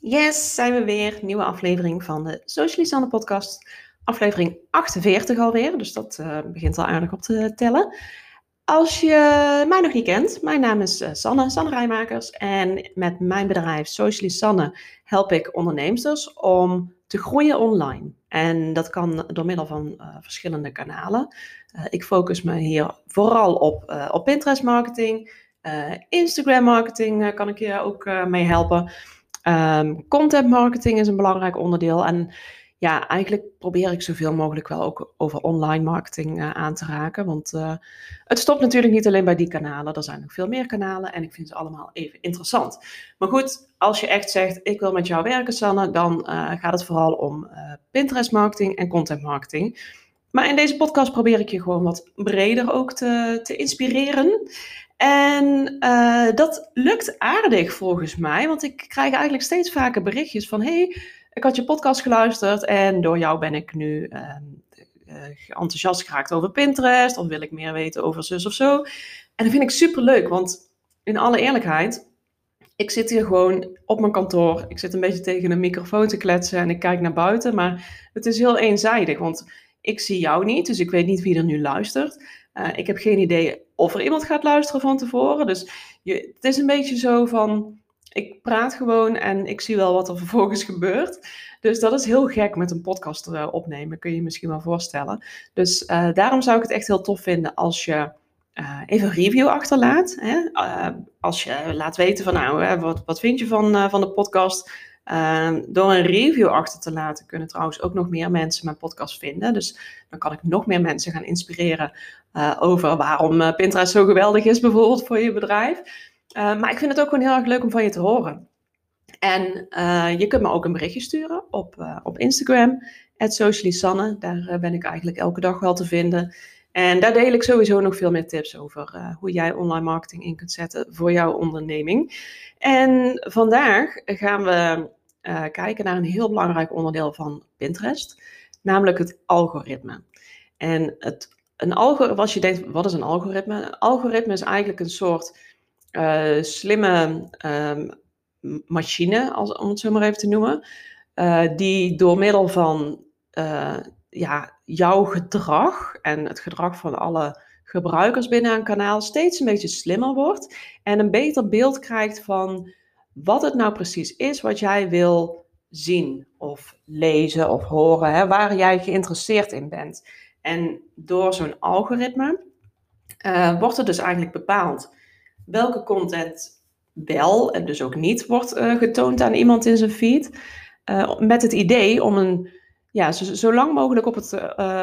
Yes, zijn we weer. Nieuwe aflevering van de Socialisanne podcast. Aflevering 48 alweer, dus dat uh, begint al aardig op te tellen. Als je mij nog niet kent, mijn naam is uh, Sanne, Sanne Rijmakers. En met mijn bedrijf Socialist Sanne help ik ondernemers om te groeien online. En dat kan door middel van uh, verschillende kanalen. ik focus me hier vooral op, op Pinterest marketing. Instagram marketing kan ik je ook mee helpen. Um, content marketing is een belangrijk onderdeel. En ja, eigenlijk probeer ik zoveel mogelijk wel ook over online marketing uh, aan te raken. Want uh, het stopt natuurlijk niet alleen bij die kanalen. Er zijn nog veel meer kanalen en ik vind ze allemaal even interessant. Maar goed, als je echt zegt, ik wil met jou werken, Sanne, dan uh, gaat het vooral om Pinterest marketing en content marketing. Maar in deze podcast probeer ik je gewoon wat breder ook te, te inspireren. En uh, dat lukt aardig volgens mij, want ik krijg eigenlijk steeds vaker berichtjes van: hey, ik had je podcast geluisterd en door jou ben ik nu uh, uh, enthousiast geraakt over Pinterest of wil ik meer weten over zus of zo. En dat vind ik super leuk, want in alle eerlijkheid, ik zit hier gewoon op mijn kantoor. Ik zit een beetje tegen een microfoon te kletsen en ik kijk naar buiten, maar het is heel eenzijdig, want ik zie jou niet, dus ik weet niet wie er nu luistert. Uh, ik heb geen idee of er iemand gaat luisteren van tevoren. Dus je, het is een beetje zo van, ik praat gewoon en ik zie wel wat er vervolgens gebeurt. Dus dat is heel gek met een podcast uh, opnemen, kun je je misschien wel voorstellen. Dus uh, daarom zou ik het echt heel tof vinden als je even een review achterlaat. Hè? als je laat weten van nou, wat, wat vind je van, van de podcast? Uh, door een review achter te laten kunnen trouwens ook nog meer mensen mijn podcast vinden. Dus dan kan ik nog meer mensen gaan inspireren uh, over waarom uh, Pinterest zo geweldig is bijvoorbeeld voor je bedrijf. Eh, maar ik vind het ook gewoon heel erg leuk om van je te horen. En je kunt me ook een berichtje sturen op, op Instagram, @socialisanne. Daar ben ik eigenlijk elke dag wel te vinden. En daar deel ik sowieso nog veel meer tips over hoe jij online marketing in kunt zetten voor jouw onderneming. En vandaag gaan we uh, kijken naar een heel belangrijk onderdeel van Pinterest, namelijk het algoritme. En het, een algoritme, als je denkt, wat is een algoritme? Een algoritme is eigenlijk een soort uh, slimme um, machine, als, om het zo maar even te noemen, uh, die door middel van ja, jouw gedrag en het gedrag van alle gebruikers binnen een kanaal steeds een beetje slimmer wordt en een beter beeld krijgt van wat het nou precies is wat jij wil zien of lezen of horen, hè, waar jij geïnteresseerd in bent. En door zo'n algoritme uh, wordt er dus eigenlijk bepaald welke content wel en dus ook niet wordt uh, getoond aan iemand in zijn feed. Uh, met het idee om een ja, zo, zo lang mogelijk op het,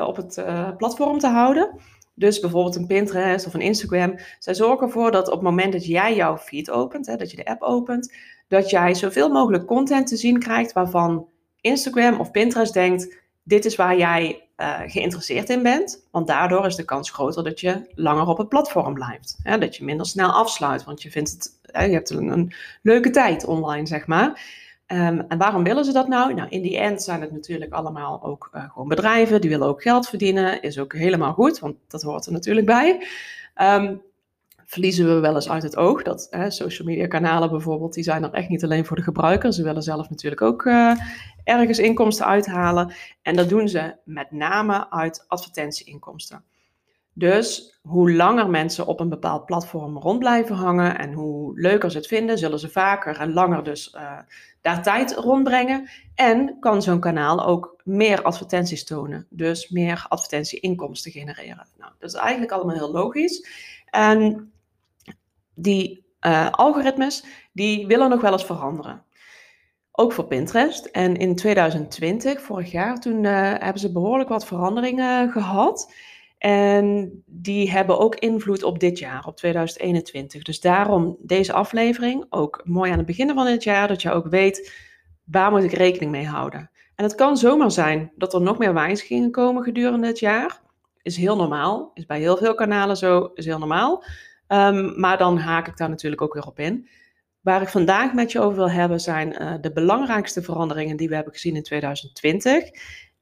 op het platform te houden. Dus bijvoorbeeld een Pinterest of een Instagram. Zij zorgen ervoor dat op het moment dat jij jouw feed opent, hè, dat je de app opent, dat jij zoveel mogelijk content te zien krijgt waarvan Instagram of Pinterest denkt, dit is waar jij uh, geïnteresseerd in bent. Want daardoor is de kans groter dat je langer op het platform blijft. Hè, dat je minder snel afsluit, want je, vindt het, je hebt een, een leuke tijd online, zeg maar. Um, en waarom willen ze dat nou? Nou, in die end zijn het natuurlijk allemaal ook uh, gewoon bedrijven. Die willen ook geld verdienen. Is ook helemaal goed, want dat hoort er natuurlijk bij. Um, verliezen we wel eens uit het oog dat social media kanalen bijvoorbeeld, die zijn er echt niet alleen voor de gebruiker. Ze willen zelf natuurlijk ook uh, ergens inkomsten uithalen. En dat doen ze met name uit advertentieinkomsten. Dus hoe langer mensen op een bepaald platform rond blijven hangen en hoe leuker ze het vinden, zullen ze vaker en langer dus uh, daar tijd rondbrengen. En kan zo'n kanaal ook meer advertenties tonen, dus meer advertentieinkomsten genereren. Nou, dat is eigenlijk allemaal heel logisch. En die uh, algoritmes, die willen nog wel eens veranderen. Ook voor Pinterest. En in 2020, vorig jaar, toen uh, hebben ze behoorlijk wat veranderingen gehad. En die hebben ook invloed op dit jaar, op 2021. Dus daarom deze aflevering, ook mooi aan het begin van dit jaar, dat je ook weet waar moet ik rekening mee houden. En het kan zomaar zijn dat er nog meer wijzigingen komen gedurende het jaar. Is heel normaal, is bij heel veel kanalen zo, is heel normaal. Um, maar dan haak ik daar natuurlijk ook weer op in. Waar ik vandaag met je over wil hebben zijn uh, de belangrijkste veranderingen die we hebben gezien in 2020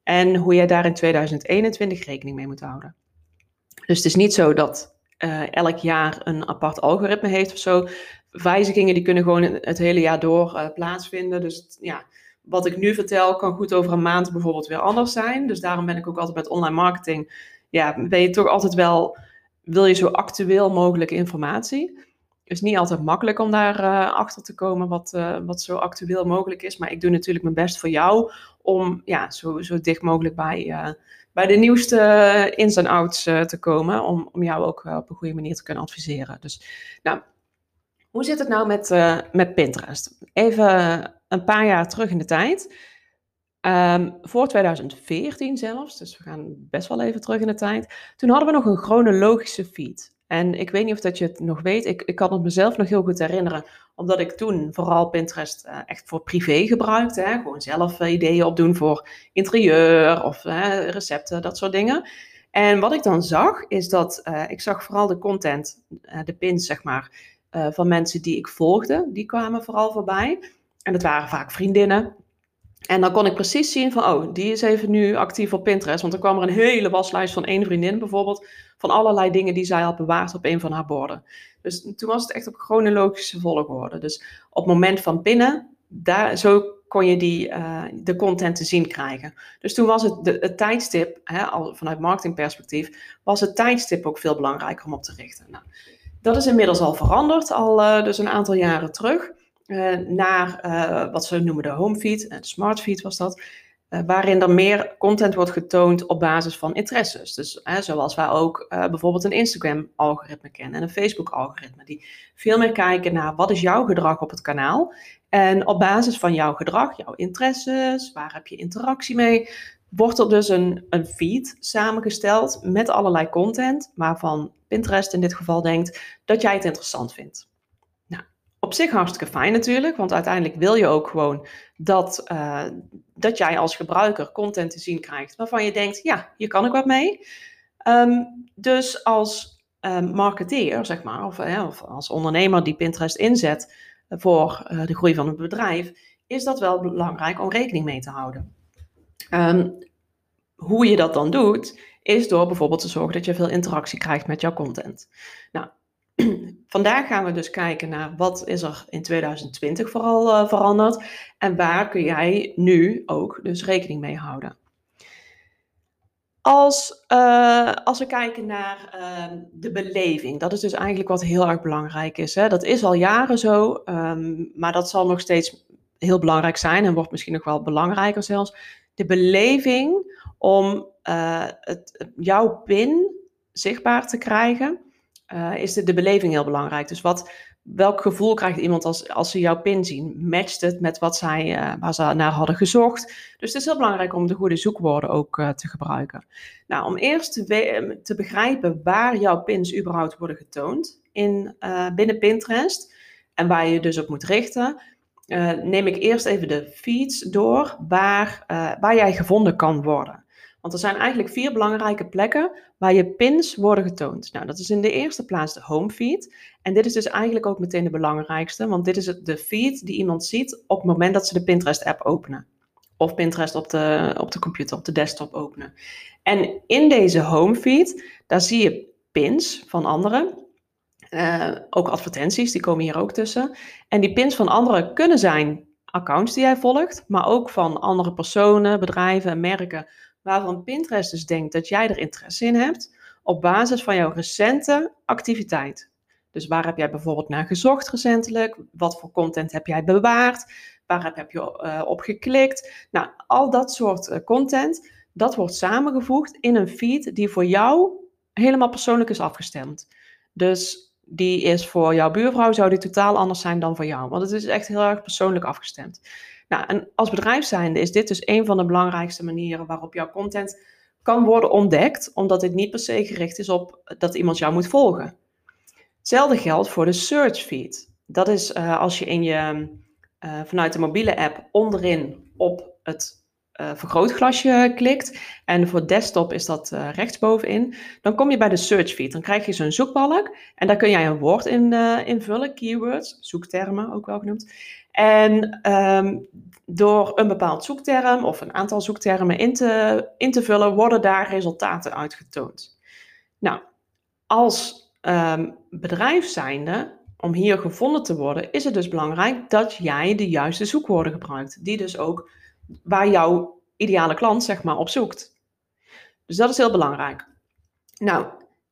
en hoe jij daar in 2021 rekening mee moet houden. Dus het is niet zo dat uh, elk jaar een apart algoritme heeft of zo. wijzigingen die kunnen gewoon het hele jaar door uh, plaatsvinden. Dus ja, wat ik nu vertel kan goed over een maand bijvoorbeeld weer anders zijn. Dus daarom ben ik ook altijd met online marketing. Ja, ben je toch altijd wel, wil je zo actueel mogelijk informatie. Het is niet altijd makkelijk om daar uh, achter te komen wat, wat zo actueel mogelijk is. Maar ik doe natuurlijk mijn best voor jou om ja, zo, zo dicht mogelijk bij, bij de nieuwste ins en outs te komen. Om, om jou ook op een goede manier te kunnen adviseren. Dus nou, hoe zit het nou met, met Pinterest? Even een paar jaar terug in de tijd. Um, voor 2014 zelfs, dus we gaan best wel even terug in de tijd. Toen hadden we nog een chronologische feed. En ik weet niet of dat je het nog weet. Ik, ik kan het mezelf nog heel goed herinneren. Omdat ik toen vooral Pinterest uh, echt voor privé gebruikte. Hè? Gewoon zelf uh, ideeën opdoen voor interieur of recepten, dat soort dingen. En wat ik dan zag, is dat ik zag vooral de content, de pins zeg maar, van mensen die ik volgde. Die kwamen vooral voorbij. En dat waren vaak vriendinnen. En dan kon ik precies zien van, oh, die is even nu actief op Pinterest. Want dan kwam er een hele waslijst van één vriendin bijvoorbeeld. Van allerlei dingen die zij had bewaard op een van haar borden. Dus toen was het echt op chronologische volgorde. Dus op het moment van pinnen, daar, zo kon je die, uh, de content te zien krijgen. Dus toen was het, de, tijdstip, hè, al vanuit marketingperspectief, was het tijdstip ook veel belangrijker om op te richten. Nou, dat is inmiddels al veranderd, al uh, dus een aantal jaren terug. Uh, naar uh, wat ze noemen de home feed, de smart feed was dat, uh, waarin er meer content wordt getoond op basis van interesses. Dus zoals wij ook bijvoorbeeld een Instagram-algoritme kennen en een Facebook-algoritme, die veel meer kijken naar wat is jouw gedrag op het kanaal. En op basis van jouw gedrag, jouw interesses, waar heb je interactie mee, wordt er dus een, een feed samengesteld met allerlei content, waarvan Pinterest in dit geval denkt dat jij het interessant vindt op zich hartstikke fijn natuurlijk, want uiteindelijk wil je ook gewoon dat, uh, dat jij als gebruiker content te zien krijgt waarvan je denkt, ja, hier kan ik wat mee. Um, dus als um, marketeer, zeg maar, of, of, als ondernemer die Pinterest inzet voor uh, de groei van een bedrijf, is dat wel belangrijk om rekening mee te houden. Um, hoe je dat dan doet, is door bijvoorbeeld te zorgen dat je veel interactie krijgt met jouw content. Nou, Vandaag gaan we dus kijken naar wat is er in 2020 vooral uh, veranderd en waar kun jij nu ook dus rekening mee houden. Als, uh, als we kijken naar uh, de beleving, dat is dus eigenlijk wat heel erg belangrijk is. Hè? Dat is al jaren zo, um, maar dat zal nog steeds heel belangrijk zijn en wordt misschien nog wel belangrijker zelfs. De beleving om uh, het, jouw pin zichtbaar te krijgen uh, is de, de beleving heel belangrijk. Dus wat, welk gevoel krijgt iemand als, als ze jouw pin zien? Matcht het met wat zij, uh, waar ze naar hadden gezocht? Dus het is heel belangrijk om de goede zoekwoorden ook uh, te gebruiken. Nou, om eerst te, te, begrijpen waar jouw pins überhaupt worden getoond in, binnen Pinterest en waar je dus op moet richten, neem ik eerst even de feeds door waar, waar jij gevonden kan worden. Want er zijn eigenlijk vier belangrijke plekken waar je pins worden getoond. Nou, dat is in de eerste plaats de home feed. En dit is dus eigenlijk ook meteen de belangrijkste, want dit is de feed die iemand ziet op het moment dat ze de Pinterest-app openen. Of Pinterest op de, op de computer, op de desktop openen. En in deze home feed, daar zie je pins van anderen. Uh, ook advertenties, die komen hier ook tussen. En die pins van anderen kunnen zijn accounts die jij volgt, maar ook van andere personen, bedrijven en merken waarvan Pinterest dus denkt dat jij er interesse in hebt, op basis van jouw recente activiteit. Dus waar heb jij bijvoorbeeld naar gezocht recentelijk? Wat voor content heb jij bewaard? Waar heb je uh, op geklikt? Nou, al dat soort uh, content, dat wordt samengevoegd in een feed die voor jou helemaal persoonlijk is afgestemd. Dus die is voor jouw buurvrouw, zou die totaal anders zijn dan voor jou. Want het is echt heel erg persoonlijk afgestemd. Nou, en als bedrijf zijnde is dit dus een van de belangrijkste manieren waarop jouw content kan worden ontdekt, omdat dit niet per se gericht is op dat iemand jou moet volgen. Hetzelfde geldt voor de search feed. Dat is uh, als je in je, uh, vanuit de mobiele app onderin op het uh, vergrootglasje klikt en voor desktop is dat uh, rechtsbovenin, dan kom je bij de search feed. Dan krijg je zo'n zoekbalk en daar kun jij een woord in uh, invullen, keywords, zoektermen ook wel genoemd. En um, door een bepaald zoekterm of een aantal zoektermen in te, in te vullen, worden daar resultaten uitgetoond. Nou, als um, bedrijf zijnde om hier gevonden te worden, is het dus belangrijk dat jij de juiste zoekwoorden gebruikt. Die dus ook waar jouw ideale klant zeg maar op zoekt. Dus dat is heel belangrijk. Nou, 97%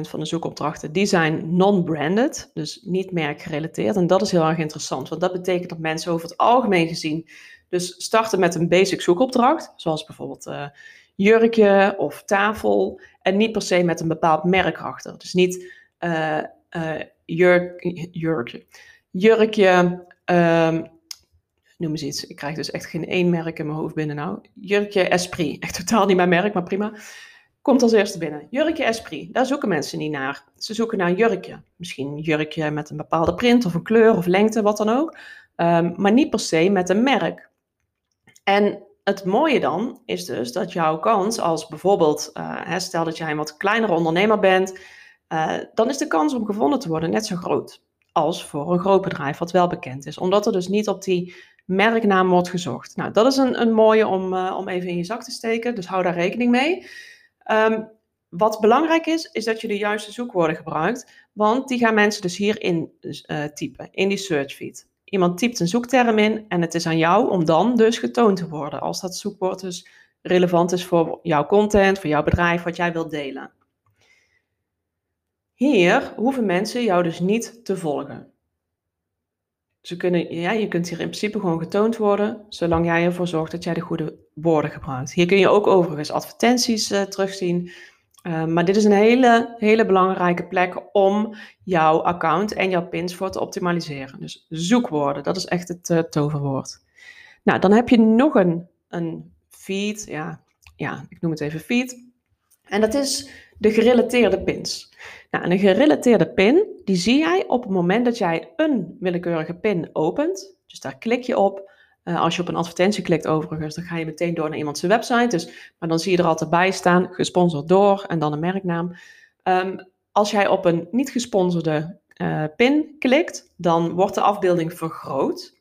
van de zoekopdrachten die zijn non-branded, dus niet merkgerelateerd. En dat is heel erg interessant, want dat betekent dat mensen over het algemeen gezien dus starten met een basic zoekopdracht, zoals bijvoorbeeld uh, jurkje of tafel, en niet per se met een bepaald merk achter. Dus niet uh, jurk, jurkje, jurkje, um, noem eens iets. Ik krijg dus echt geen één merk in mijn hoofd binnen nou. Jurkje Esprit, echt totaal niet mijn merk, maar prima. Komt als eerste binnen. Jurkje Esprit, daar zoeken mensen niet naar. Ze zoeken naar een jurkje. Misschien een jurkje met een bepaalde print of een kleur of lengte, wat dan ook. Um, maar niet per se met een merk. En het mooie dan is dus dat jouw kans als bijvoorbeeld, uh, stel dat jij een wat kleinere ondernemer bent, uh, dan is de kans om gevonden te worden net zo groot als voor een groot bedrijf wat wel bekend is. Omdat er dus niet op die merknaam wordt gezocht. Nou, dat is een, een mooie om, uh, om even in je zak te steken, dus hou daar rekening mee. Um, wat belangrijk is, is dat je de juiste zoekwoorden gebruikt, want die gaan mensen dus hierin uh, typen, in die search feed. Iemand typt een zoekterm in en het is aan jou om dan dus getoond te worden. Als dat zoekwoord dus relevant is voor jouw content, voor jouw bedrijf, wat jij wilt delen. Hier hoeven mensen jou dus niet te volgen. Kunnen, ja, je kunt hier in principe gewoon getoond worden, zolang jij ervoor zorgt dat jij de goede woorden gebruikt. Hier kun je ook overigens advertenties uh, terugzien. Uh, maar dit is een hele, hele belangrijke plek om jouw account en jouw pins voor te optimaliseren. Dus zoekwoorden, dat is echt het uh, toverwoord. Nou, dan heb je nog een, een feed, ja, ja, ik noem het even feed. En dat is de gerelateerde pins. Nou, een gerelateerde pin, die zie jij op het moment dat jij een willekeurige pin opent. Dus daar klik je op. Uh, als je op een advertentie klikt overigens, dan ga je meteen door naar iemands website. Dus, maar dan zie je er altijd bij staan, gesponsord door en dan een merknaam. Um, als jij op een niet gesponsorde uh, pin klikt, dan wordt de afbeelding vergroot.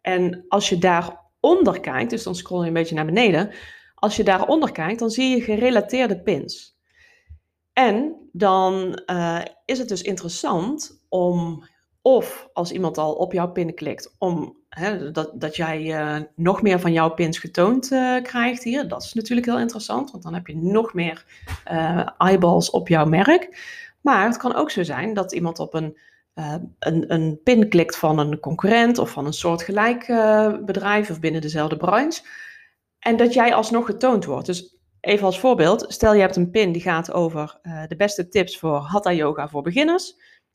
En als je daaronder kijkt, dus dan scroll je een beetje naar beneden. Als je daaronder kijkt, dan zie je gerelateerde pins. En dan uh, is het dus interessant om, of als iemand al op jouw pin klikt, om hè, dat, dat jij uh, nog meer van jouw pins getoond uh, krijgt hier. Dat is natuurlijk heel interessant, want dan heb je nog meer eyeballs op jouw merk. Maar het kan ook zo zijn dat iemand op een, een, een pin klikt van een concurrent of van een soortgelijk bedrijf of binnen dezelfde branche. En dat jij alsnog getoond wordt. Dus Even als voorbeeld, stel je hebt een pin die gaat over uh, de beste tips voor Hatha yoga voor beginners.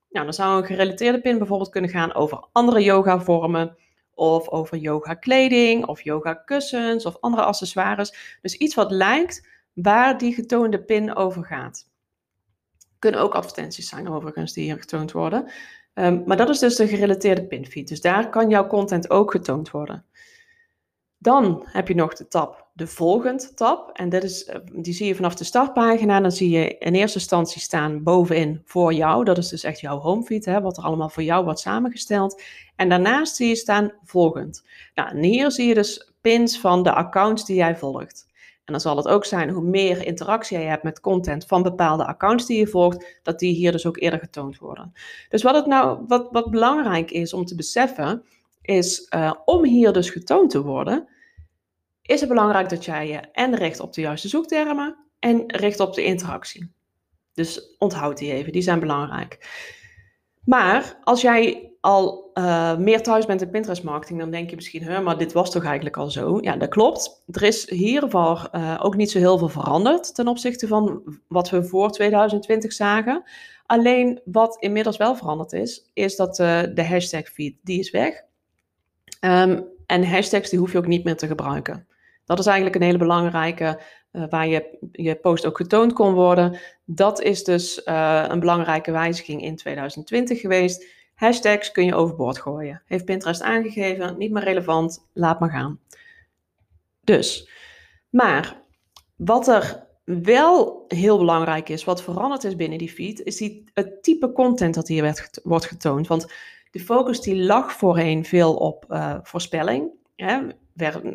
Nou, dan zou een gerelateerde pin bijvoorbeeld kunnen gaan over andere yoga vormen of over yoga kleding of yoga kussens of andere accessoires. Dus iets wat lijkt waar die getoonde pin over gaat. Kunnen ook advertenties zijn overigens die hier getoond worden. Um, maar dat is dus de gerelateerde pinfeed. Dus daar kan jouw content ook getoond worden. Dan heb je nog de tab, de volgend tab. En dat is, eh, die zie je vanaf de startpagina. Dan zie je in eerste instantie staan bovenin voor jou. Dat is dus echt jouw homefeed, hè, wat er allemaal voor jou wordt samengesteld. En daarnaast zie je staan volgend. Nou, en hier zie je dus pins van de accounts die jij volgt. En dan zal het ook zijn hoe meer interactie je hebt met content van bepaalde accounts die je volgt, dat die hier dus ook eerder getoond worden. Dus wat, het nou, wat, wat belangrijk is om te beseffen, is uh, om hier dus getoond te worden, is het belangrijk dat jij je en richt op de juiste zoektermen en richt op de interactie. Dus onthoud die even, die zijn belangrijk. Maar als jij al uh, meer thuis bent in Pinterest marketing, dan denk je misschien, maar dit was toch eigenlijk al zo? Ja, dat klopt. Er is hiervoor uh, ook niet zo heel veel veranderd ten opzichte van wat we voor 2020 zagen. Alleen wat inmiddels wel veranderd is, is dat de hashtag feed, die is weg. Um, en hashtags die hoef je ook niet meer te gebruiken. Dat is eigenlijk een hele belangrijke, uh, waar je, je post ook getoond kon worden. Dat is dus uh, een belangrijke wijziging in 2020 geweest. Hashtags kun je overboord gooien. Heeft Pinterest aangegeven, niet meer relevant, laat maar gaan. Dus, maar wat er wel heel belangrijk is, wat veranderd is binnen die feed, is die, het type content dat hier werd, wordt getoond. Want de focus die lag voorheen veel op uh, voorspelling. Hè?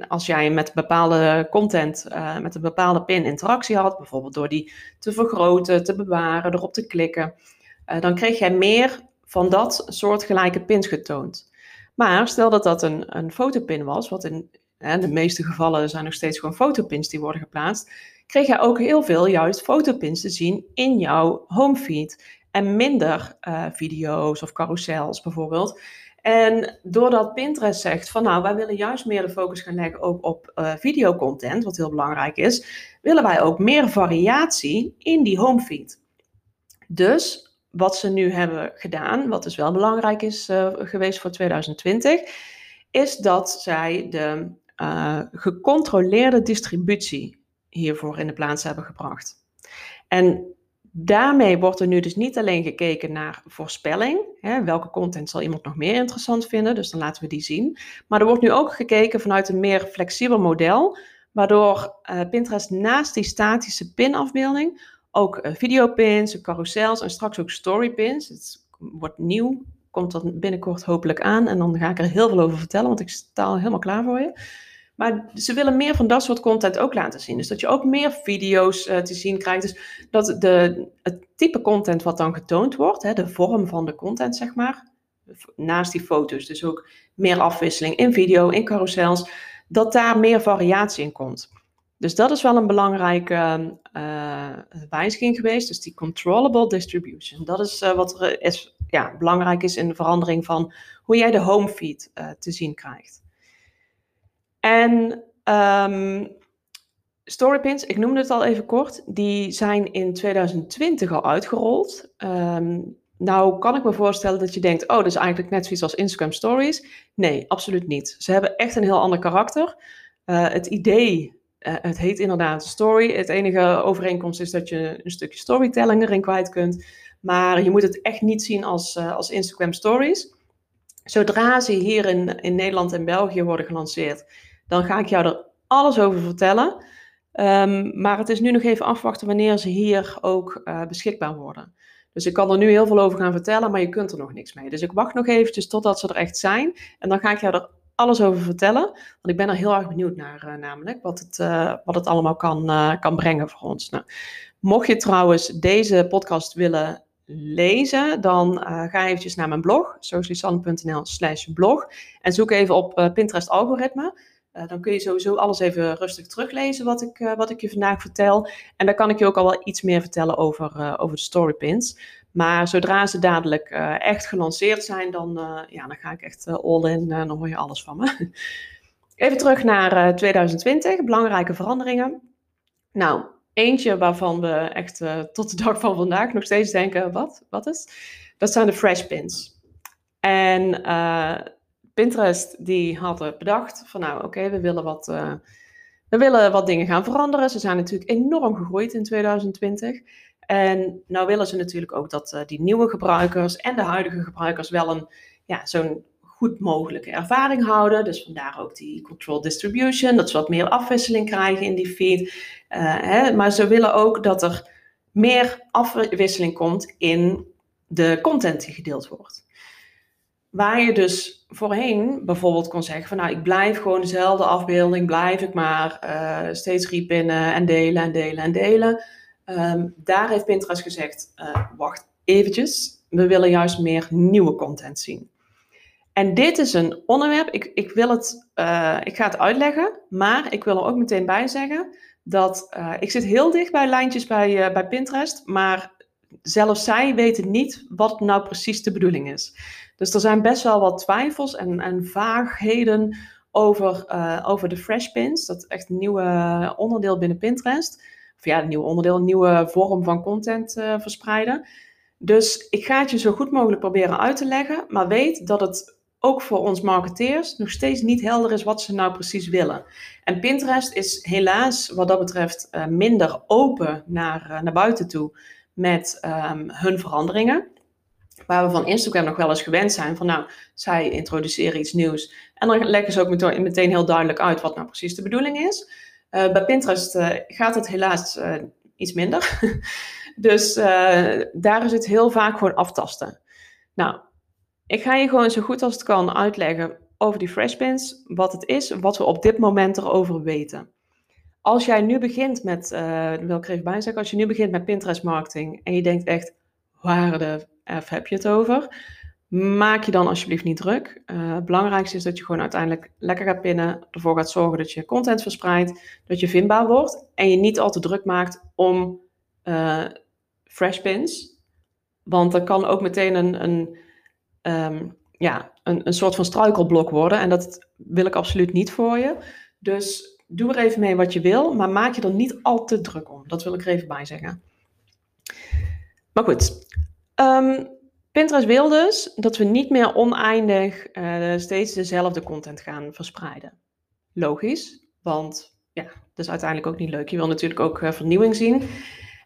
Als jij met bepaalde content, uh, met een bepaalde pin interactie had, bijvoorbeeld door die te vergroten, te bewaren, erop te klikken, uh, dan kreeg jij meer van dat soort gelijke pins getoond. Maar stel dat dat een, een fotopin was, wat in hè, de meeste gevallen zijn nog steeds gewoon fotopins die worden geplaatst, kreeg je ook heel veel juist fotopins te zien in jouw homefeed. En minder uh, video's of carousels bijvoorbeeld. En doordat Pinterest zegt van nou, wij willen juist meer de focus gaan leggen ook op uh, videocontent, wat heel belangrijk is, willen wij ook meer variatie in die homefeed. Dus wat ze nu hebben gedaan, wat dus wel belangrijk is uh, geweest voor 2020, is dat zij de gecontroleerde distributie hiervoor in de plaats hebben gebracht. En daarmee wordt er nu dus niet alleen gekeken naar voorspelling, hè, welke content zal iemand nog meer interessant vinden, dus dan laten we die zien. Maar er wordt nu ook gekeken vanuit een meer flexibel model, waardoor uh, Pinterest naast die statische pinafbeelding ook uh, videopins, carousels en straks ook storypins. Het wordt nieuw, komt dat binnenkort hopelijk aan en dan ga ik er heel veel over vertellen, want ik sta al helemaal klaar voor je. Maar ze willen meer van dat soort content ook laten zien. Dus dat je ook meer video's uh, te zien krijgt. Dus dat de, het type content wat dan getoond wordt, hè, de vorm van de content, zeg maar, naast die foto's, dus ook meer afwisseling in video, in carousels, dat daar meer variatie in komt. Dus dat is wel een belangrijke uh, wijziging geweest. Dus die controllable distribution. Dat is wat er is, ja, belangrijk is in de verandering van hoe jij de home feed uh, te zien krijgt. En um, Storypins, ik noemde het al even kort, die zijn in 2020 al uitgerold. Um, nou kan ik me voorstellen dat je denkt, oh, dat is eigenlijk net zoiets als Instagram Stories. Nee, absoluut niet. Ze hebben echt een heel ander karakter. Uh, het idee, uh, het heet inderdaad story. Het enige overeenkomst is dat je een stukje storytelling erin kwijt kunt. Maar je moet het echt niet zien als, uh, als Instagram Stories. Zodra ze hier in, in Nederland en België worden gelanceerd, dan ga ik jou er alles over vertellen. Um, maar het is nu nog even afwachten wanneer ze hier ook uh, beschikbaar worden. Dus ik kan er nu heel veel over gaan vertellen, maar je kunt er nog niks mee. Dus ik wacht nog eventjes totdat ze er echt zijn. En dan ga ik jou er alles over vertellen. Want ik ben er heel erg benieuwd naar, uh, namelijk, wat het, uh, wat het allemaal kan, kan brengen voor ons. Nou, mocht je trouwens deze podcast willen lezen, dan ga eventjes naar mijn blog, socialisanne.nl slash blog. En zoek even op Pinterest algoritme. Uh, dan kun je sowieso alles even rustig teruglezen wat ik, uh, wat ik je vandaag vertel. En dan kan ik je ook al wel iets meer vertellen over, uh, over de storypins. Maar zodra ze dadelijk echt gelanceerd zijn, dan, ja, dan ga ik echt all in. dan hoor je alles van me. Even terug naar 2020, belangrijke veranderingen. Nou, eentje waarvan we echt tot de dag van vandaag nog steeds denken, wat, wat is? Dat zijn de fresh pins. En Pinterest die hadden bedacht van nou oké, we willen wat... Uh, we willen wat dingen gaan veranderen. Ze zijn natuurlijk enorm gegroeid in 2020. En nou willen ze natuurlijk ook dat uh, die nieuwe gebruikers en de huidige gebruikers wel een ja, zo'n goed mogelijke ervaring houden. Dus vandaar ook die control distribution, dat ze wat meer afwisseling krijgen in die feed. Uh, hè, maar ze willen ook dat er meer afwisseling komt in de content die gedeeld wordt. Waar je dus voorheen bijvoorbeeld kon zeggen van nou, ik blijf gewoon dezelfde afbeelding, blijf ik maar uh, steeds repinnen en delen en delen en delen. Um, daar heeft Pinterest gezegd, uh, wacht eventjes, we willen juist meer nieuwe content zien. En dit is een onderwerp, ik, ik, wil het, uh, ik ga het uitleggen, maar ik wil er ook meteen bij zeggen dat ik zit heel dicht bij lijntjes bij, bij Pinterest, maar zelfs zij weten niet wat nou precies de bedoeling is. Dus er zijn best wel wat twijfels en, en vaagheden over, uh, over de fresh pins. Dat is echt een nieuwe onderdeel binnen Pinterest. Of ja, een nieuw onderdeel, een nieuwe vorm van content uh, verspreiden. Dus ik ga het je zo goed mogelijk proberen uit te leggen. Maar weet dat het ook voor ons marketeers nog steeds niet helder is wat ze nou precies willen. En Pinterest is helaas wat dat betreft uh, minder open naar, naar buiten toe met um, hun veranderingen. Waar we van Instagram nog wel eens gewend zijn van nou, zij introduceren iets nieuws. En dan leggen ze ook meteen heel duidelijk uit wat nou precies de bedoeling is. Uh, bij Pinterest uh, gaat het helaas uh, iets minder. dus daar is het heel vaak gewoon aftasten. Nou, ik ga je gewoon zo goed als het kan uitleggen over die Freshpins, wat het is, wat we op dit moment erover weten. Als jij nu begint met, wil ik even zeggen, als je nu begint met Pinterest marketing en je denkt echt, waar de F heb je het over? maak je dan alsjeblieft niet druk. Uh, het belangrijkste is dat je gewoon uiteindelijk lekker gaat pinnen. Ervoor gaat zorgen dat je content verspreidt. Dat je vindbaar wordt. En je niet al te druk maakt om uh, fresh pins. Want dat kan ook meteen een, een, um, ja, een, een soort van struikelblok worden. En dat wil ik absoluut niet voor je. Dus doe er even mee wat je wil. Maar maak je er niet al te druk om. Dat wil ik er even bij zeggen. Maar goed. Um, Pinterest wil dus dat we niet meer oneindig uh, steeds dezelfde content gaan verspreiden. Logisch, want ja, dat is uiteindelijk ook niet leuk. Je wil natuurlijk ook uh, vernieuwing zien.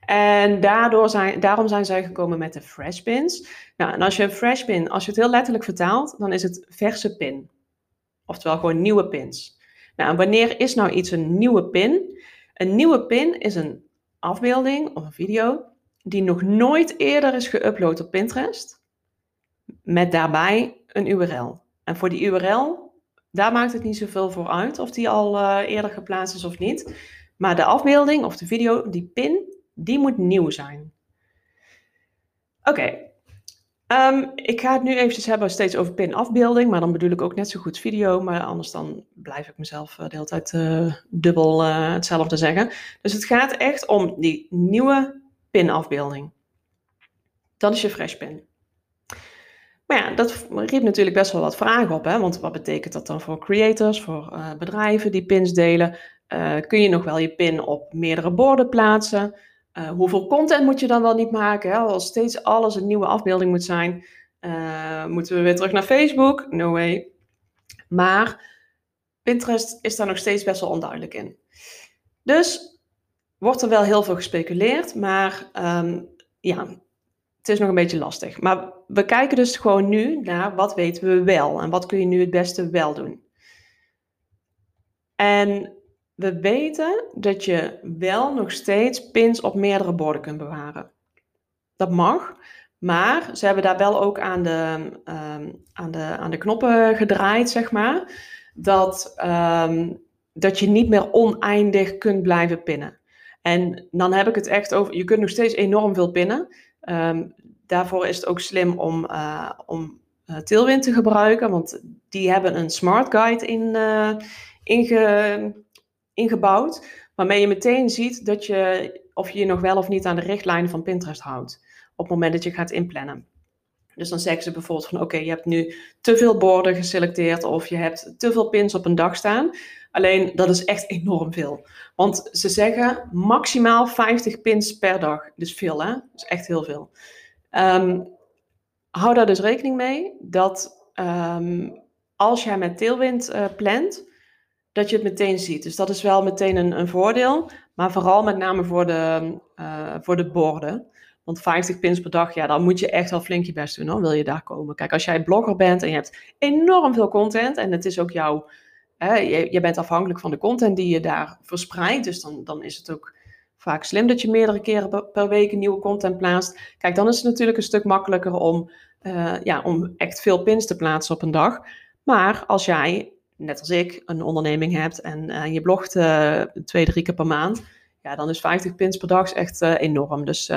En daardoor zijn, daarom zijn zij gekomen met de fresh pins. Nou, en als je een fresh pin, als je het heel letterlijk vertaalt, dan is het verse pin. Oftewel gewoon nieuwe pins. Nou, wanneer is nou iets een nieuwe pin? Een nieuwe pin is een afbeelding of een video die nog nooit eerder is geüpload op Pinterest, met daarbij een URL. En voor die URL, daar maakt het niet zoveel voor uit of die al uh, eerder geplaatst is of niet. Maar de afbeelding of de video, die pin, die moet nieuw zijn. Oké, um, ik ga het nu eventjes hebben steeds over pin-afbeelding, maar dan bedoel ik ook net zo goed video, maar anders dan blijf ik mezelf uh, de hele tijd uh, dubbel hetzelfde zeggen. Dus het gaat echt om die nieuwe pinafbeelding. Dat is je fresh pin. Maar ja, dat riep natuurlijk best wel wat vragen op. Hè? Want wat betekent dat dan voor creators, voor uh, bedrijven die pins delen? Uh, kun je nog wel je pin op meerdere borden plaatsen? Uh, hoeveel content moet je dan wel niet maken? Hè? Als steeds alles een nieuwe afbeelding moet zijn, moeten we weer terug naar Facebook? No way. Maar Pinterest is daar nog steeds best wel onduidelijk in. Dus wordt er wel heel veel gespeculeerd, maar um, ja, het is nog een beetje lastig. Maar we kijken dus gewoon nu naar wat weten we wel en wat kun je nu het beste wel doen. En we weten dat je wel nog steeds pins op meerdere borden kunt bewaren. Dat mag, maar ze hebben daar wel ook aan de, um, aan de, aan de knoppen gedraaid, zeg maar. Dat, um, dat je niet meer oneindig kunt blijven pinnen. En dan heb ik het echt over, je kunt nog steeds enorm veel pinnen. Um, daarvoor is het ook slim om, uh, om uh, te gebruiken, want die hebben een smart guide in, uh, inge, ingebouwd, waarmee je meteen ziet dat je, of je je nog wel of niet aan de richtlijnen van Pinterest houdt, op het moment dat je gaat inplannen. Dus dan zeggen ze bijvoorbeeld van oké, je hebt nu te veel borden geselecteerd of je hebt te veel pins op een dag staan. Alleen dat is echt enorm veel. Want ze zeggen maximaal 50 pins per dag. Dus veel hè? Dat is echt heel veel. Um, hou daar dus rekening mee dat um, als jij met Tailwind uh, plant, dat je het meteen ziet. Dus dat is wel meteen een, een voordeel. Maar vooral met name voor de, uh, voor de borden. Want 50 pins per dag, ja, dan moet je echt wel flink je best doen, hoor, wil je daar komen. Kijk, als jij blogger bent en je hebt enorm veel content en het is ook jouw, hè, je, je, bent afhankelijk van de content die je daar verspreidt, dus dan, dan is het ook vaak slim dat je meerdere keren per week nieuwe content plaatst. Kijk, dan is het natuurlijk een stuk makkelijker om, uh, ja, om echt veel pins te plaatsen op een dag. Maar als jij, net als ik, een onderneming hebt en uh, je blogt uh, twee, drie keer per maand, ja, dan is 50 pins per dag echt enorm. Dus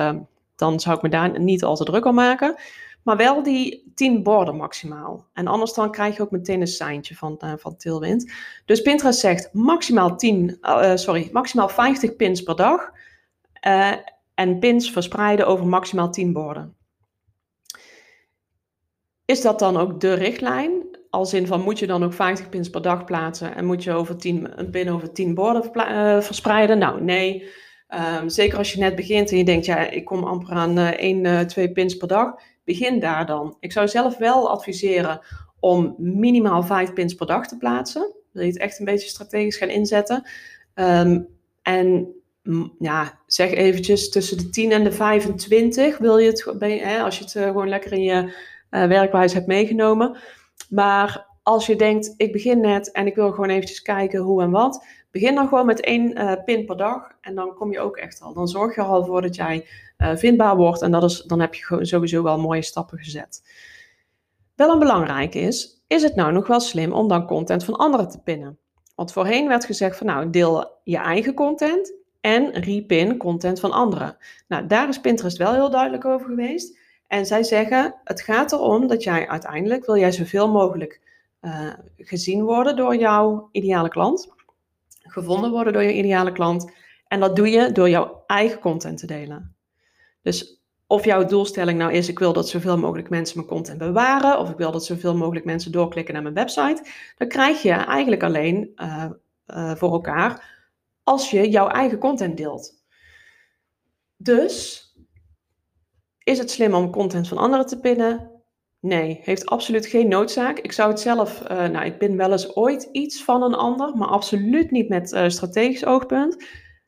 dan zou ik me daar niet al te druk om maken. Maar wel die 10 borden maximaal. En anders dan krijg je ook meteen een seintje van, uh, van Tailwind. Dus Pinterest zegt maximaal 10, uh, sorry, maximaal 50 pins per dag. En pins verspreiden over maximaal 10 borden. Is dat dan ook de richtlijn? Als in van moet je dan ook 50 pins per dag plaatsen en moet je over 10, een pin over 10 borden verspreiden? Nou, nee. Um, zeker als je net begint en je denkt, ja, ik kom amper aan uh, 1, uh, 2 pins per dag. Begin daar dan. Ik zou zelf wel adviseren om minimaal 5 pins per dag te plaatsen. Wil je het echt een beetje strategisch gaan inzetten. Um, en ja, zeg eventjes tussen de 10 en de 25 wil je het, hè, als je het uh, gewoon lekker in je uh, werkwijze hebt meegenomen. Maar als je denkt, ik begin net en ik wil gewoon eventjes kijken hoe en wat, begin dan gewoon met één uh, pin per dag en dan kom je ook echt al. Dan zorg je er al voor dat jij uh, vindbaar wordt en dat is, dan heb je sowieso wel mooie stappen gezet. Wel een belangrijke is, is het nou nog wel slim om dan content van anderen te pinnen? Want voorheen werd gezegd van nou, deel je eigen content en repin content van anderen. Nou, daar is Pinterest wel heel duidelijk over geweest. En zij zeggen, het gaat erom dat jij uiteindelijk, wil jij zoveel mogelijk uh, gezien worden door jouw ideale klant, gevonden worden door je ideale klant. En dat doe je door jouw eigen content te delen. Dus of jouw doelstelling nou is, ik wil dat zoveel mogelijk mensen mijn content bewaren, of ik wil dat zoveel mogelijk mensen doorklikken naar mijn website, dan krijg je eigenlijk alleen uh, uh, voor elkaar als je jouw eigen content deelt. Dus is het slim om content van anderen te pinnen? Nee, heeft absoluut geen noodzaak. Ik zou het zelf, uh, nou, ik ben wel eens ooit iets van een ander, maar absoluut niet met uh, strategisch oogpunt.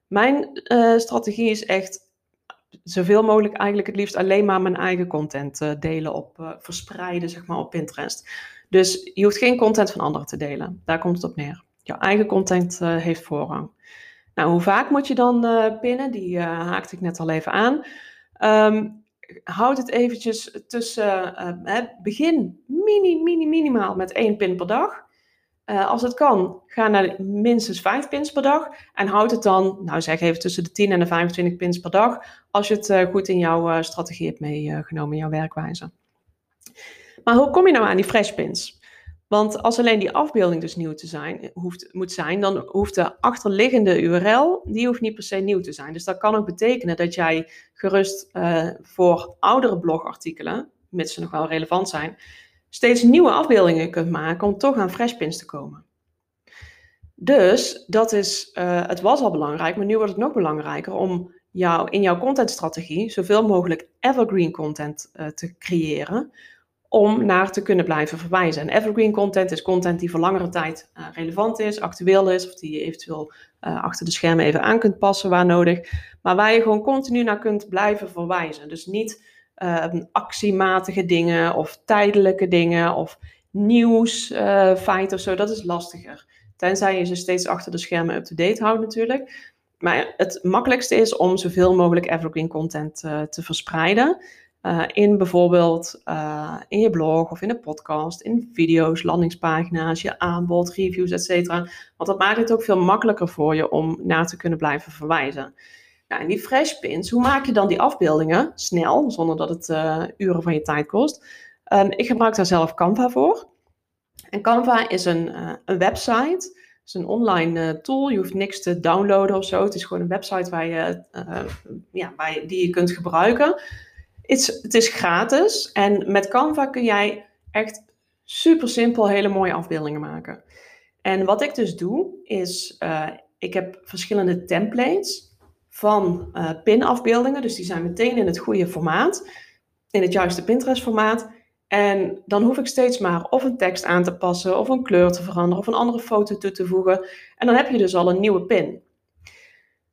Mijn uh, strategie is echt zoveel mogelijk eigenlijk het liefst alleen maar mijn eigen content delen op, verspreiden, zeg maar, op Pinterest. Dus je hoeft geen content van anderen te delen. Daar komt het op neer. Jouw eigen content heeft voorrang. Nou, hoe vaak moet je dan pinnen? Die haakte ik net al even aan. Um, houd het eventjes tussen, uh, begin mini, mini, minimaal met één pin per dag. Uh, als het kan, ga naar minstens vijf pins per dag. En houd het dan, nou zeg even tussen de 10 en de 25 pins per dag. Als je het uh, goed in jouw strategie hebt meegenomen, in jouw werkwijze. Maar hoe kom je nou aan die fresh pins? Want als alleen die afbeelding dus nieuw te zijn, hoeft, moet zijn, dan hoeft de achterliggende URL, die hoeft niet per se nieuw te zijn. Dus dat kan ook betekenen dat jij gerust uh, voor oudere blogartikelen, mits ze nog wel relevant zijn, steeds nieuwe afbeeldingen kunt maken om toch aan Freshpins te komen. Dus dat is, uh, het was al belangrijk, maar nu wordt het nog belangrijker om jou, in jouw contentstrategie zoveel mogelijk evergreen content te creëren om naar te kunnen blijven verwijzen. En evergreen content is content die voor langere tijd uh, relevant is, actueel is, of die je eventueel uh, achter de schermen even aan kunt passen waar nodig, maar waar je gewoon continu naar kunt blijven verwijzen. Dus niet uh, actiematige dingen of tijdelijke dingen of nieuwsfeiten of zo, dat is lastiger. Tenzij je ze steeds achter de schermen up-to-date houdt natuurlijk. Maar het makkelijkste is om zoveel mogelijk evergreen content te verspreiden. Uh, in bijvoorbeeld uh, in je blog of in een podcast, in video's, landingspagina's, je aanbod, reviews, etc. Want dat maakt het ook veel makkelijker voor je om naar te kunnen blijven verwijzen. Nou, en die freshpins, hoe maak je dan die afbeeldingen snel, zonder dat het uh, uren van je tijd kost? Um, ik gebruik daar zelf Canva voor. En Canva is een, een website, is een online tool. Je hoeft niks te downloaden of zo. Het is gewoon een website waar je, ja, waar die je kunt gebruiken het is gratis en met Canva kun jij echt super simpel hele mooie afbeeldingen maken. En wat ik dus doe, is uh, ik heb verschillende templates van uh, pinafbeeldingen. Dus die zijn meteen in het goede formaat, in het juiste Pinterest formaat. En dan hoef ik steeds maar of een tekst aan te passen, of een kleur te veranderen, of een andere foto toe te voegen. En dan heb je dus al een nieuwe pin.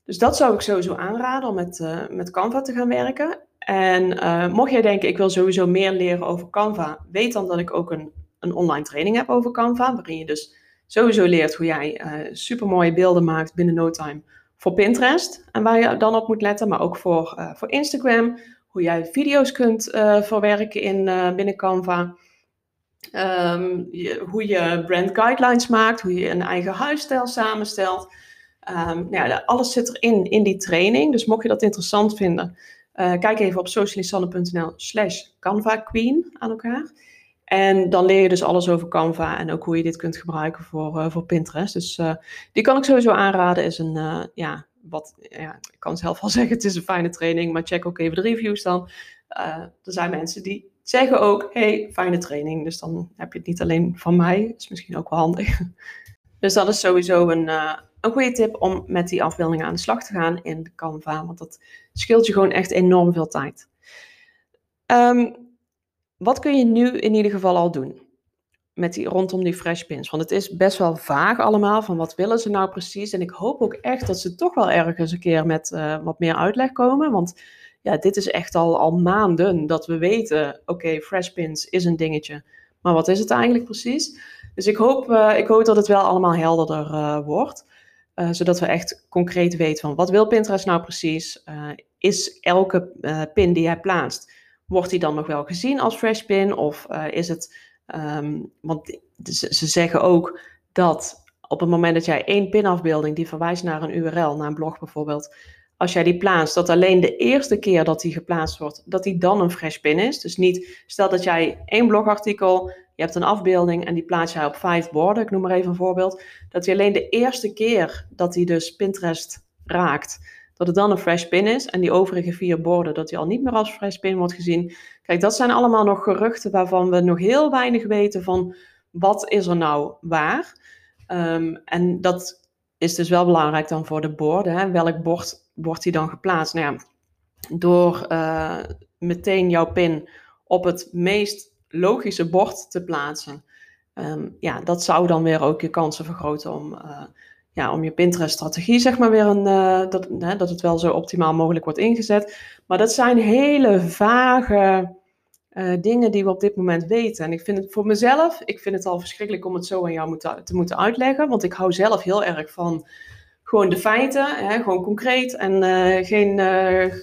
Dus dat zou ik sowieso aanraden om met, uh, met Canva te gaan werken. En uh, mocht jij denken, ik wil sowieso meer leren over Canva, weet dan dat ik ook een, een online training heb over Canva, waarin je dus sowieso leert hoe jij uh, supermooie beelden maakt binnen no time voor Pinterest en waar je dan op moet letten, maar ook voor, uh, voor Instagram, hoe jij video's kunt verwerken in, binnen Canva. Je, hoe je brand guidelines maakt, hoe je een eigen huisstijl samenstelt. Um, nou ja, alles zit erin in die training. Dus mocht je dat interessant vinden, uh, kijk even op socialisanne.nl slash Canva Queen aan elkaar. En dan leer je dus alles over Canva en ook hoe je dit kunt gebruiken voor, uh, voor Pinterest. Dus uh, die kan ik sowieso aanraden. Is een, ja, wat, ja, ik kan zelf wel zeggen, het is een fijne training, maar check ook even de reviews dan. er zijn mensen die zeggen ook, hey, fijne training. Dus dan heb je het niet alleen van mij, is misschien ook wel handig. dus dat is sowieso een, een goede tip om met die afbeeldingen aan de slag te gaan in Canva. Want dat scheelt je gewoon echt enorm veel tijd. Um, wat kun je nu in ieder geval al doen? Met die, rondom die freshpins. Want het is best wel vaag allemaal van wat willen ze nou precies. En ik hoop ook echt dat ze toch wel ergens een keer met uh, wat meer uitleg komen. Want ja, dit is echt al, al maanden dat we weten, oké, okay, freshpins is een dingetje. Maar wat is het eigenlijk precies? Dus ik hoop, uh, ik hoop dat het wel allemaal helderder uh, wordt. Uh, zodat we echt concreet weten van wat wil Pinterest nou precies? Uh, is elke uh, pin die hij plaatst, wordt die dan nog wel gezien als fresh pin? Of is het, um, want ze, ze, zeggen ook dat op het moment dat jij één pinafbeelding die verwijst naar een URL, naar een blog bijvoorbeeld, als jij die plaatst, dat alleen de eerste keer dat die geplaatst wordt, dat die dan een fresh pin is. Dus niet, stel dat jij één blogartikel, je hebt een afbeelding en die plaats jij op vijf borden, ik noem maar even een voorbeeld, dat die alleen de eerste keer dat die dus Pinterest raakt, dat het dan een fresh pin is en die overige vier borden, dat die al niet meer als fresh pin wordt gezien. Kijk, dat zijn allemaal nog geruchten waarvan we nog heel weinig weten van wat is er nou waar. Um, en dat is dus wel belangrijk dan voor de borden. Hè? Welk bord wordt die dan geplaatst? Nou ja, door uh, meteen jouw pin op het meest logische bord te plaatsen. Um, ja, dat zou dan weer ook je kansen vergroten om, uh, ja, om je Pinterest-strategie, zeg maar, weer een, uh, dat, hè, dat het wel zo optimaal mogelijk wordt ingezet. Maar dat zijn hele vage uh, dingen die we op dit moment weten. En ik vind het voor mezelf, ik vind het al verschrikkelijk om het zo aan jou te moeten uitleggen. Want ik hou zelf heel erg van gewoon de feiten, hè, gewoon concreet en uh, geen uh,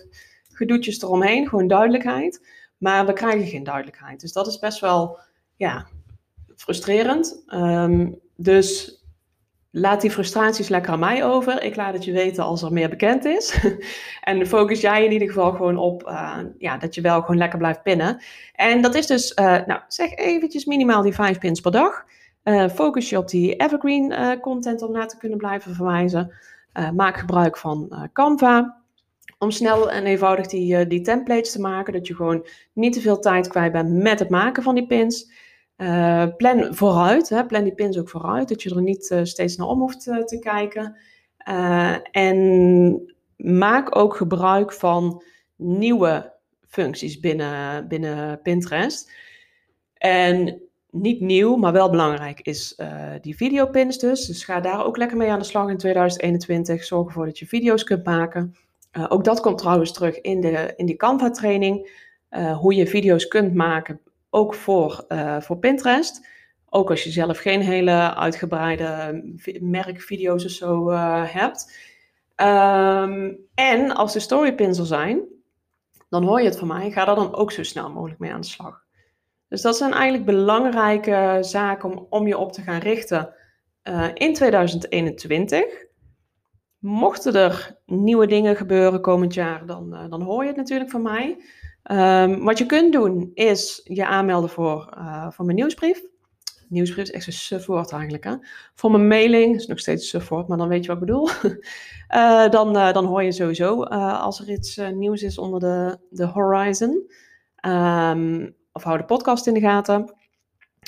gedoetjes eromheen, gewoon duidelijkheid. Maar we krijgen geen duidelijkheid. Dus dat is best wel ja, frustrerend. Um, dus laat die frustraties lekker aan mij over. Ik laat het je weten als er meer bekend is. en focus jij in ieder geval gewoon op uh, ja, dat je wel gewoon lekker blijft pinnen. En dat is dus, uh, nou zeg eventjes minimaal die vijf pins per dag. Uh, focus je op die evergreen content om naar te kunnen blijven verwijzen. maak gebruik van Canva. Om snel en eenvoudig die, die templates te maken. Dat je gewoon niet te veel tijd kwijt bent met het maken van die pins. Uh, plan vooruit, hè, plan die pins ook vooruit, dat je er niet uh, steeds naar om hoeft uh, te kijken. en maak ook gebruik van nieuwe functies binnen, binnen Pinterest. En niet nieuw, maar wel belangrijk is die videopins dus. Dus ga daar ook lekker mee aan de slag in 2021. Zorg ervoor dat je video's kunt maken. ook dat komt trouwens terug in, de, in die Canva training. hoe je video's kunt maken ook voor, uh, voor Pinterest. Ook als je zelf geen hele uitgebreide merkvideo's of zo uh, hebt. Um, en als de storypins er zijn, dan hoor je het van mij. Ga daar dan ook zo snel mogelijk mee aan de slag. Dus dat zijn eigenlijk belangrijke zaken om, om je op te gaan richten uh, in 2021. Mochten er nieuwe dingen gebeuren komend jaar, dan, dan hoor je het natuurlijk van mij. Um, wat je kunt doen is je aanmelden voor, uh, voor mijn nieuwsbrief. Nieuwsbrief is echt een sufwoord eigenlijk. Hè? Voor mijn mailing is nog steeds een maar dan weet je wat ik bedoel. uh, dan, uh, dan hoor je sowieso als er iets nieuws is onder de, de horizon. Um, of hou de podcast in de gaten.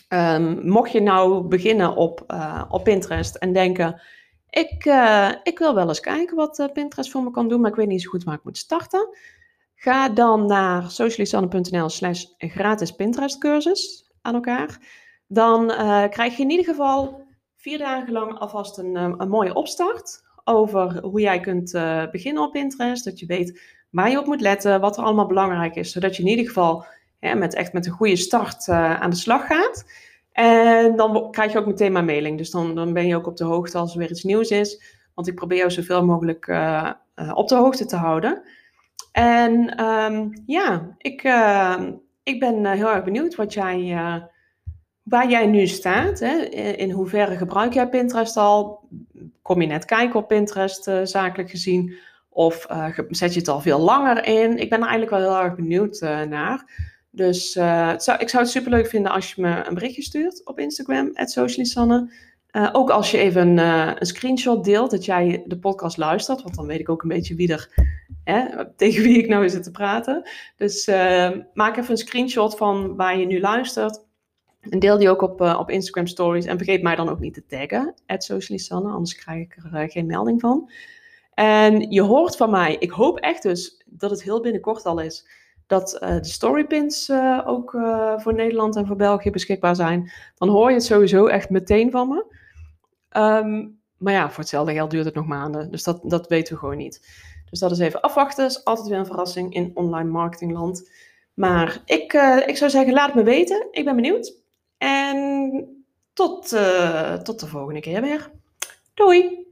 Um, mocht je nou beginnen op, op Pinterest en denken... Ik, ik wil wel eens kijken wat Pinterest voor me kan doen, maar ik weet niet zo goed waar ik moet starten... Ga dan naar socialisanne.nl slash gratis Pinterest cursus aan elkaar. Dan uh, krijg je in ieder geval vier dagen lang alvast een, eh, een mooie opstart over hoe jij kunt uh, beginnen op Pinterest. Dat je weet waar je op moet letten, wat er allemaal belangrijk is. Zodat je in ieder geval hè, met, echt met een goede start aan de slag gaat. En dan krijg je ook meteen mijn mailing. Dus dan, dan ben je ook op de hoogte als er weer iets nieuws is. Want ik probeer jou zoveel mogelijk op de hoogte te houden. En um, ja, ik, uh, ik ben uh, heel erg benieuwd wat jij, uh, waar jij nu staat. Hè? In hoeverre gebruik jij Pinterest al? Kom je net kijken op Pinterest, zakelijk gezien? Of zet je het al veel langer in? Ik ben er eigenlijk wel heel erg benieuwd naar. Dus zou, ik zou het superleuk vinden als je me een berichtje stuurt op Instagram, socialisanne. ook als je even een screenshot deelt dat jij de podcast luistert, want dan weet ik ook een beetje wie er hè, tegen wie ik nou zit te praten. Dus uh, maak even een screenshot van waar je nu luistert. En deel die ook op, op Instagram Stories. En vergeet mij dan ook niet te taggen, Socialisanne, anders krijg ik er geen melding van. En je hoort van mij, ik hoop echt dus dat het heel binnenkort al is, dat de storypins ook voor Nederland en voor België beschikbaar zijn. Dan hoor je het sowieso echt meteen van me. Um, maar ja, voor hetzelfde geld duurt het nog maanden. Dus dat, dat weten we gewoon niet. Dus dat is even afwachten. is altijd weer een verrassing in online marketingland. Maar ik, uh, ik zou zeggen, laat het me weten. Ik ben benieuwd. En tot, uh, tot de volgende keer weer. Doei!